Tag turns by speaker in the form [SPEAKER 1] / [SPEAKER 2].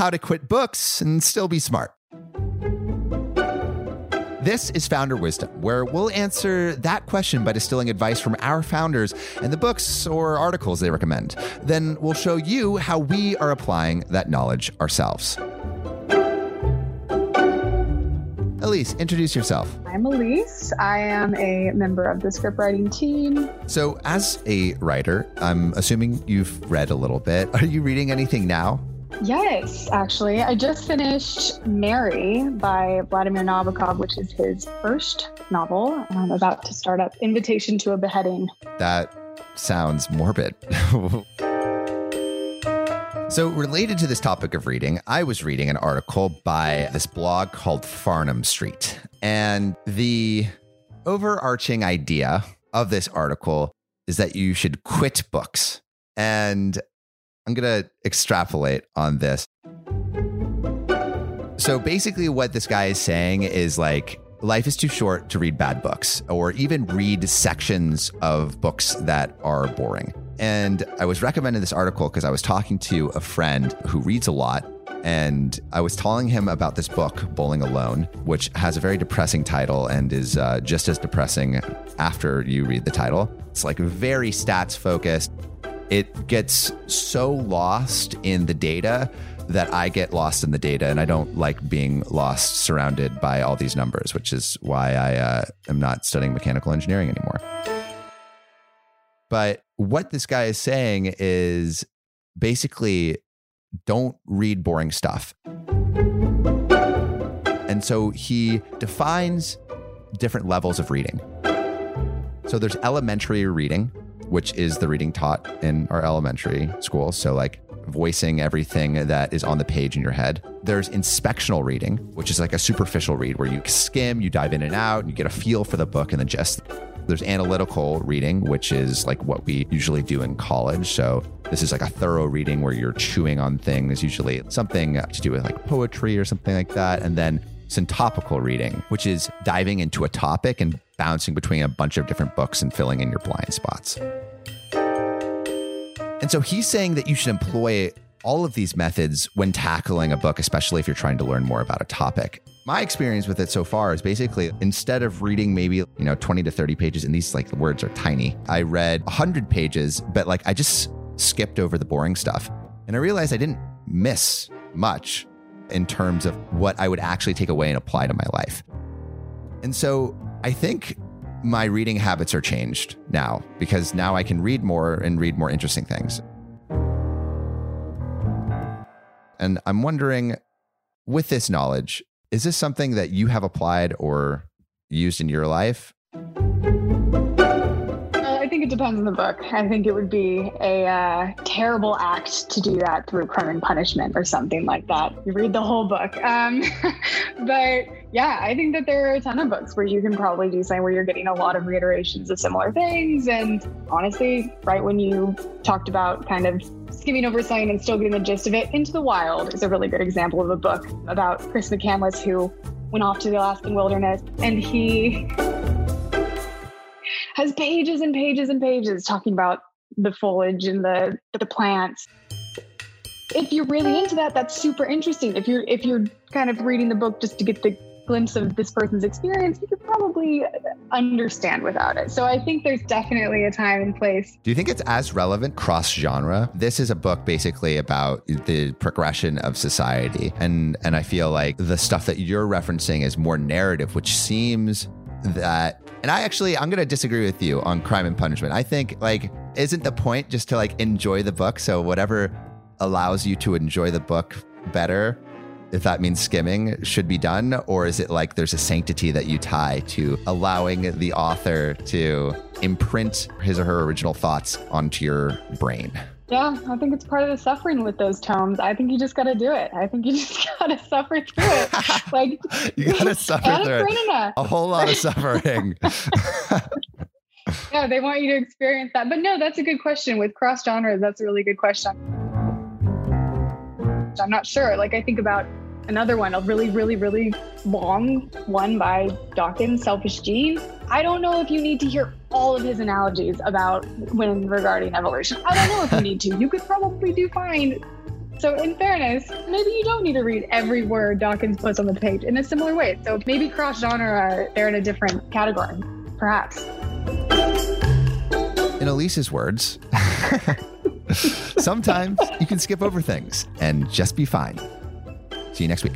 [SPEAKER 1] how to quit books and still be smart. This is Founder Wisdom, where we'll answer that question by distilling advice from our founders and the books or articles they recommend. Then we'll show you how we are applying that knowledge ourselves. Elise, introduce yourself.
[SPEAKER 2] I'm Elise. I am a member of the scriptwriting team.
[SPEAKER 1] So, as a writer, I'm assuming you've read a little bit. Are you reading anything now?
[SPEAKER 2] Yes, actually. I just finished Mary by Vladimir Nabokov, which is his first novel. I'm about to start up Invitation to a Beheading.
[SPEAKER 1] That sounds morbid. So, related to this topic of reading, I was reading an article by this blog called Farnam Street. And the overarching idea of this article is that you should quit books. And I'm going to extrapolate on this. So basically, what this guy is saying is like, life is too short to read bad books or even read sections of books that are boring. And I was recommending this article because I was talking to a friend who reads a lot. And I was telling him about this book, Bowling Alone, which has a very depressing title and is uh, just as depressing after you read the title. It's like very stats focused it gets so lost in the data that I get lost in the data and I don't like being lost surrounded by all these numbers, which is why I uh, am not studying mechanical engineering anymore. But what this guy is saying is basically don't read boring stuff. And so he defines different levels of reading. So there's elementary reading, which is the reading taught in our elementary school. So, like voicing everything that is on the page in your head. There's inspectional reading, which is like a superficial read where you skim, you dive in and out, and you get a feel for the book and then just. There's analytical reading, which is like what we usually do in college. So, this is like a thorough reading where you're chewing on things, usually something to do with like poetry or something like that. And then syntopical reading, which is diving into a topic and bouncing between a bunch of different books and filling in your blind spots. And so he's saying that you should employ all of these methods when tackling a book, especially if you're trying to learn more about a topic. My experience with it so far is basically instead of reading maybe, you know, 20 to 30 pages, and these like words are tiny, I read 100 pages, but like I just skipped over the boring stuff. And I realized I didn't miss much in terms of what I would actually take away and apply to my life. And so I think my reading habits are changed now because now I can read more and read more interesting things. And I'm wondering, with this knowledge, is this something that you have applied or used in your life?
[SPEAKER 2] Depends on the book. I think it would be a uh, terrible act to do that through crime and punishment or something like that. You read the whole book. Um, but yeah, I think that there are a ton of books where you can probably do something where you're getting a lot of reiterations of similar things. And honestly, right when you talked about kind of skimming over something and still getting the gist of it, Into the Wild is a really good example of a book about Chris McCandless who went off to the Alaskan wilderness and he has pages and pages and pages talking about the foliage and the the plants. If you're really into that, that's super interesting. If you're if you're kind of reading the book just to get the glimpse of this person's experience, you could probably understand without it. So I think there's definitely a time and place.
[SPEAKER 1] Do you think it's as relevant cross genre? This is a book basically about the progression of society. And and I feel like the stuff that you're referencing is more narrative, which seems that and I actually I'm gonna disagree with you on crime and punishment. I think like isn't the point just to like enjoy the book? So whatever allows you to enjoy the book better, if that means skimming, should be done? Or is it like there's a sanctity that you tie to allowing the author to imprint his or her original thoughts onto your brain?
[SPEAKER 2] Yeah, I think it's part of the suffering with those tomes. I think you just got to do it. I think you just got to suffer through it. Like
[SPEAKER 1] you got to suffer through it. A whole lot of suffering.
[SPEAKER 2] yeah, they want you to experience that. But no, that's a good question with cross genres. That's a really good question. I'm not sure. Like I think about another one, a really, really, really long one by Dawkins, Selfish Gene. I don't know if you need to hear all of his analogies about when regarding evolution. I don't know if you need to. You could probably do fine So, in fairness, maybe you don't need to read every word Dawkins puts on the page in a similar way. So, maybe cross genre, they're in a different category, perhaps.
[SPEAKER 1] In Elise's words, sometimes you can skip over things and just be fine. See you next week.